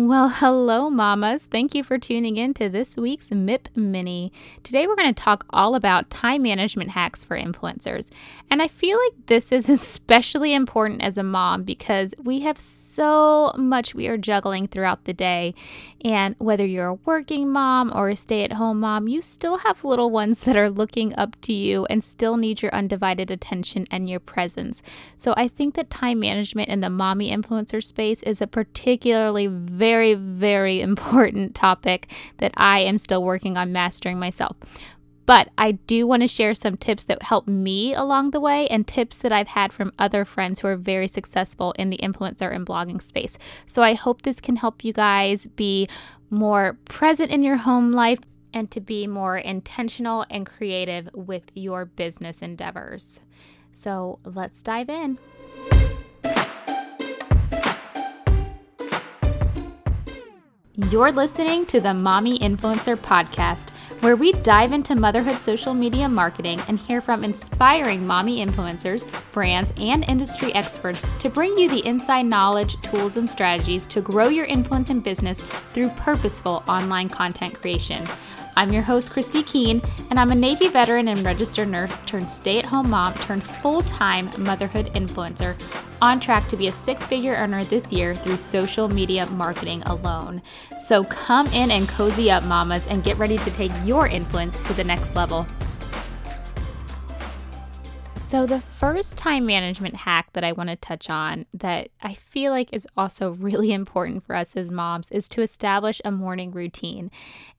Well, hello, mamas. Thank you for tuning in to this week's MIP Mini. Today, we're going to talk all about time management hacks for influencers. And I feel like this is especially important as a mom because we have so much we are juggling throughout the day. And whether you're a working mom or a stay at home mom, you still have little ones that are looking up to you and still need your undivided attention and your presence. So I think that time management in the mommy influencer space is a particularly very very, very important topic that I am still working on mastering myself. But I do want to share some tips that help me along the way and tips that I've had from other friends who are very successful in the influencer and blogging space. So I hope this can help you guys be more present in your home life and to be more intentional and creative with your business endeavors. So let's dive in. You're listening to the Mommy Influencer Podcast, where we dive into motherhood social media marketing and hear from inspiring mommy influencers, brands, and industry experts to bring you the inside knowledge, tools, and strategies to grow your influence and business through purposeful online content creation. I'm your host, Christy Keane, and I'm a Navy veteran and registered nurse turned stay at home mom turned full time motherhood influencer, on track to be a six figure earner this year through social media marketing alone. So come in and cozy up, mamas, and get ready to take your influence to the next level. So, the first time management hack that I want to touch on that I feel like is also really important for us as moms is to establish a morning routine.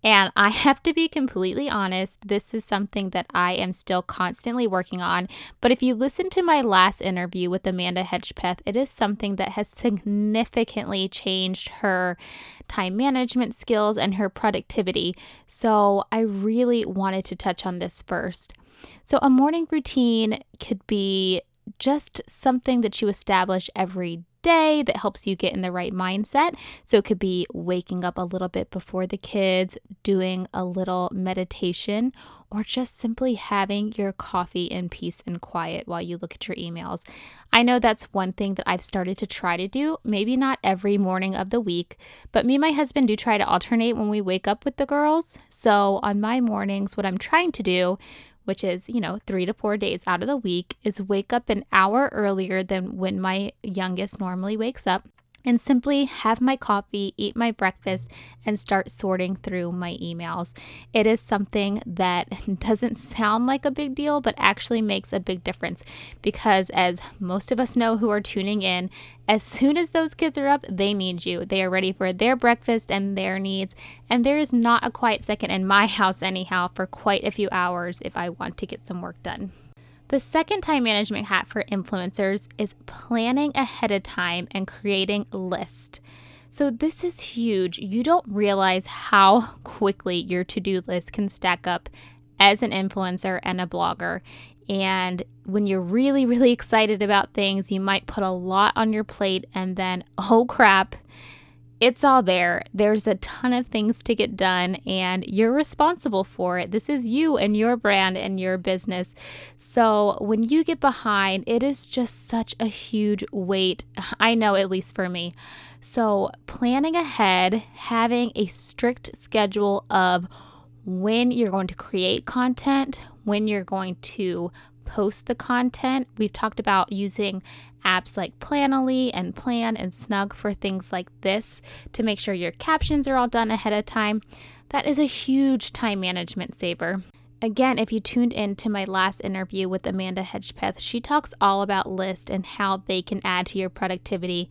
And I have to be completely honest, this is something that I am still constantly working on. But if you listen to my last interview with Amanda Hedgepeth, it is something that has significantly changed her time management skills and her productivity. So, I really wanted to touch on this first. So, a morning routine could be just something that you establish every day that helps you get in the right mindset. So it could be waking up a little bit before the kids, doing a little meditation, or just simply having your coffee in peace and quiet while you look at your emails. I know that's one thing that I've started to try to do, maybe not every morning of the week, but me and my husband do try to alternate when we wake up with the girls. So on my mornings, what I'm trying to do which is, you know, three to four days out of the week, is wake up an hour earlier than when my youngest normally wakes up and simply have my coffee, eat my breakfast, and start sorting through my emails. It is something that doesn't sound like a big deal, but actually makes a big difference because, as most of us know who are tuning in, as soon as those kids are up, they need you. They are ready for their breakfast and their needs. And there is not a quiet second in my house, anyhow, for quite a few hours if I want to get some work done. The second time management hack for influencers is planning ahead of time and creating a list. So, this is huge. You don't realize how quickly your to do list can stack up as an influencer and a blogger. And when you're really, really excited about things, you might put a lot on your plate and then, oh crap, it's all there. There's a ton of things to get done, and you're responsible for it. This is you and your brand and your business. So, when you get behind, it is just such a huge weight. I know, at least for me. So, planning ahead, having a strict schedule of when you're going to create content, when you're going to post the content. We've talked about using apps like Planoly and Plan and Snug for things like this to make sure your captions are all done ahead of time. That is a huge time management saver. Again, if you tuned in to my last interview with Amanda Hedgepeth, she talks all about lists and how they can add to your productivity.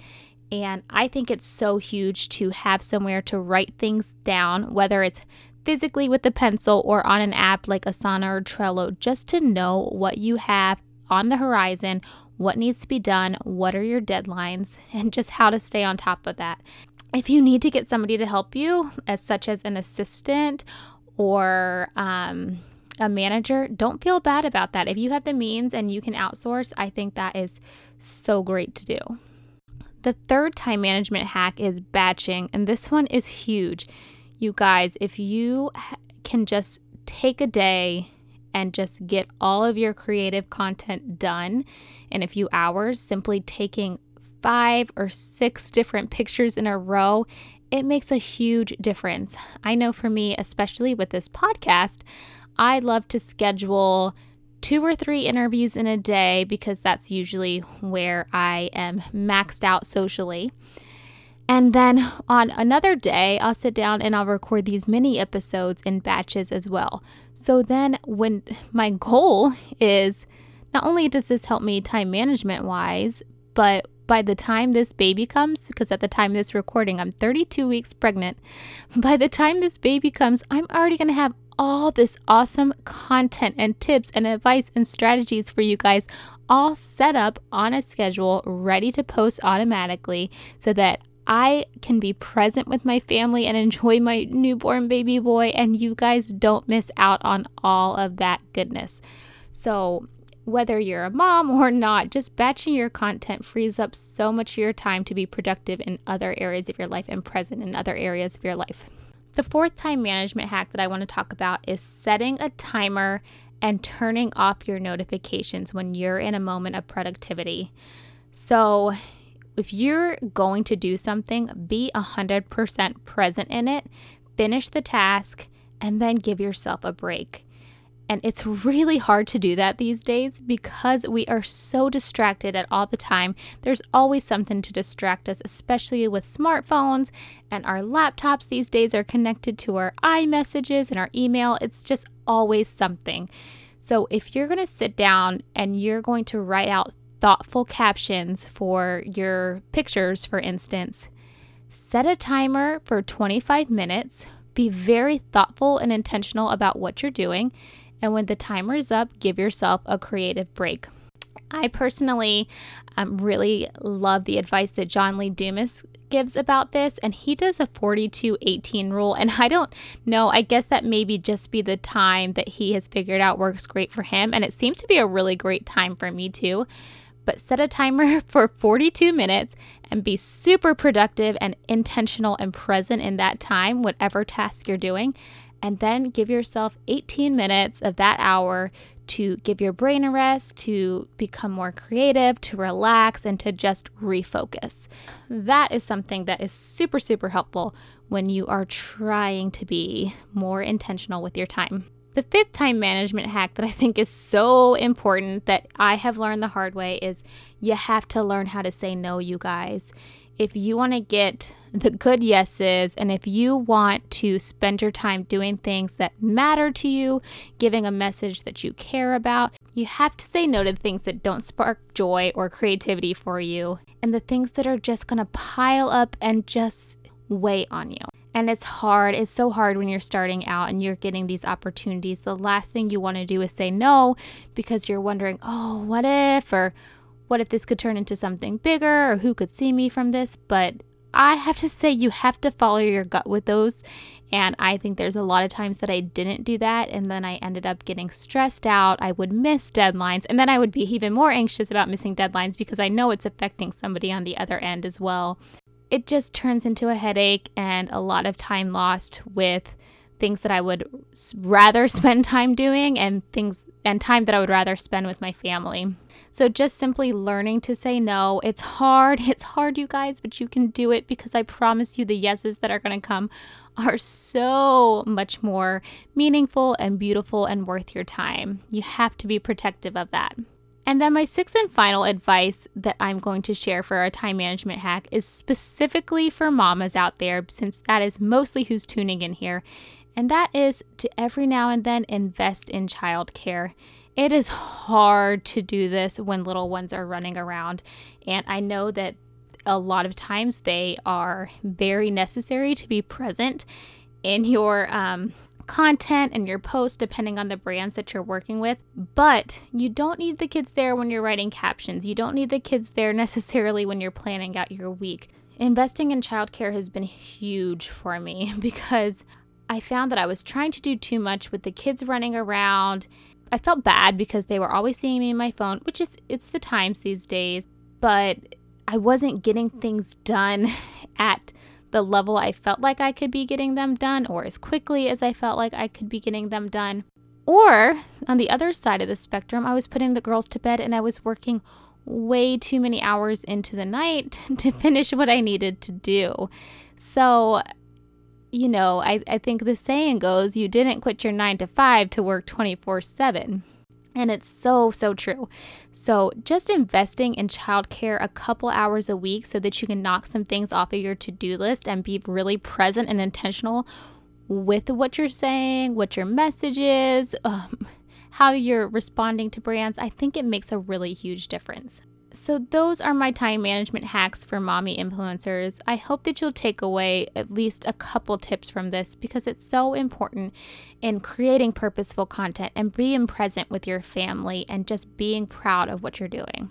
And I think it's so huge to have somewhere to write things down, whether it's physically with a pencil or on an app like Asana or Trello, just to know what you have on the horizon, what needs to be done, what are your deadlines, and just how to stay on top of that. If you need to get somebody to help you, as such as an assistant or um, a manager, don't feel bad about that. If you have the means and you can outsource, I think that is so great to do. The third time management hack is batching, and this one is huge. You guys, if you can just take a day and just get all of your creative content done in a few hours, simply taking five or six different pictures in a row, it makes a huge difference. I know for me, especially with this podcast, I love to schedule two or three interviews in a day because that's usually where I am maxed out socially. And then on another day, I'll sit down and I'll record these mini episodes in batches as well. So then, when my goal is not only does this help me time management wise, but by the time this baby comes, because at the time of this recording, I'm 32 weeks pregnant, by the time this baby comes, I'm already going to have all this awesome content and tips and advice and strategies for you guys all set up on a schedule, ready to post automatically so that I can be present with my family and enjoy my newborn baby boy, and you guys don't miss out on all of that goodness. So, whether you're a mom or not, just batching your content frees up so much of your time to be productive in other areas of your life and present in other areas of your life. The fourth time management hack that I want to talk about is setting a timer and turning off your notifications when you're in a moment of productivity. So, if you're going to do something, be 100% present in it, finish the task, and then give yourself a break. And it's really hard to do that these days because we are so distracted at all the time. There's always something to distract us, especially with smartphones and our laptops these days are connected to our iMessages and our email. It's just always something. So if you're going to sit down and you're going to write out thoughtful captions for your pictures, for instance, set a timer for 25 minutes. Be very thoughtful and intentional about what you're doing and when the timer is up, give yourself a creative break. I personally um, really love the advice that John Lee Dumas gives about this, and he does a 42 18 rule. And I don't know, I guess that maybe just be the time that he has figured out works great for him. And it seems to be a really great time for me too. But set a timer for 42 minutes and be super productive and intentional and present in that time, whatever task you're doing and then give yourself 18 minutes of that hour to give your brain a rest, to become more creative, to relax, and to just refocus. That is something that is super, super helpful when you are trying to be more intentional with your time. The fifth time management hack that I think is so important that I have learned the hard way is you have to learn how to say no, you guys if you want to get the good yeses and if you want to spend your time doing things that matter to you, giving a message that you care about, you have to say no to things that don't spark joy or creativity for you and the things that are just going to pile up and just weigh on you. And it's hard. It's so hard when you're starting out and you're getting these opportunities. The last thing you want to do is say no because you're wondering, oh, what if? Or what if this could turn into something bigger or who could see me from this? But I have to say, you have to follow your gut with those. And I think there's a lot of times that I didn't do that. And then I ended up getting stressed out. I would miss deadlines. And then I would be even more anxious about missing deadlines because I know it's affecting somebody on the other end as well. It just turns into a headache and a lot of time lost with things that I would rather spend time doing and things and time that I would rather spend with my family. So just simply learning to say no. It's hard. It's hard, you guys, but you can do it because I promise you the yeses that are going to come are so much more meaningful and beautiful and worth your time. You have to be protective of that. And then, my sixth and final advice that I'm going to share for our time management hack is specifically for mamas out there, since that is mostly who's tuning in here. And that is to every now and then invest in childcare. It is hard to do this when little ones are running around. And I know that a lot of times they are very necessary to be present in your um, content and your posts, depending on the brands that you're working with. But you don't need the kids there when you're writing captions. You don't need the kids there necessarily when you're planning out your week. Investing in childcare has been huge for me because I found that I was trying to do too much with the kids running around I felt bad because they were always seeing me in my phone, which is it's the times these days, but I wasn't getting things done at the level I felt like I could be getting them done or as quickly as I felt like I could be getting them done. Or on the other side of the spectrum, I was putting the girls to bed and I was working way too many hours into the night to finish what I needed to do. So, you know, I, I think the saying goes, you didn't quit your nine to five to work 24 7. And it's so, so true. So, just investing in childcare a couple hours a week so that you can knock some things off of your to do list and be really present and intentional with what you're saying, what your message is, um, how you're responding to brands, I think it makes a really huge difference. So, those are my time management hacks for mommy influencers. I hope that you'll take away at least a couple tips from this because it's so important in creating purposeful content and being present with your family and just being proud of what you're doing.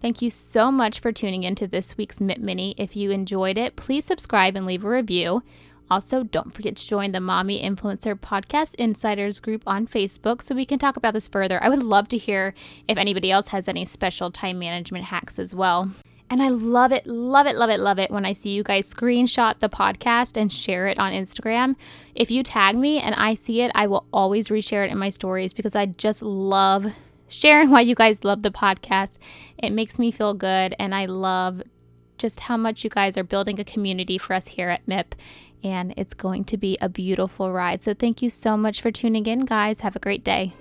Thank you so much for tuning into this week's MIP Mini. If you enjoyed it, please subscribe and leave a review. Also, don't forget to join the Mommy Influencer Podcast Insiders group on Facebook so we can talk about this further. I would love to hear if anybody else has any special time management hacks as well. And I love it, love it, love it, love it when I see you guys screenshot the podcast and share it on Instagram. If you tag me and I see it, I will always reshare it in my stories because I just love sharing why you guys love the podcast. It makes me feel good, and I love just how much you guys are building a community for us here at MIP and it's going to be a beautiful ride. So, thank you so much for tuning in, guys. Have a great day.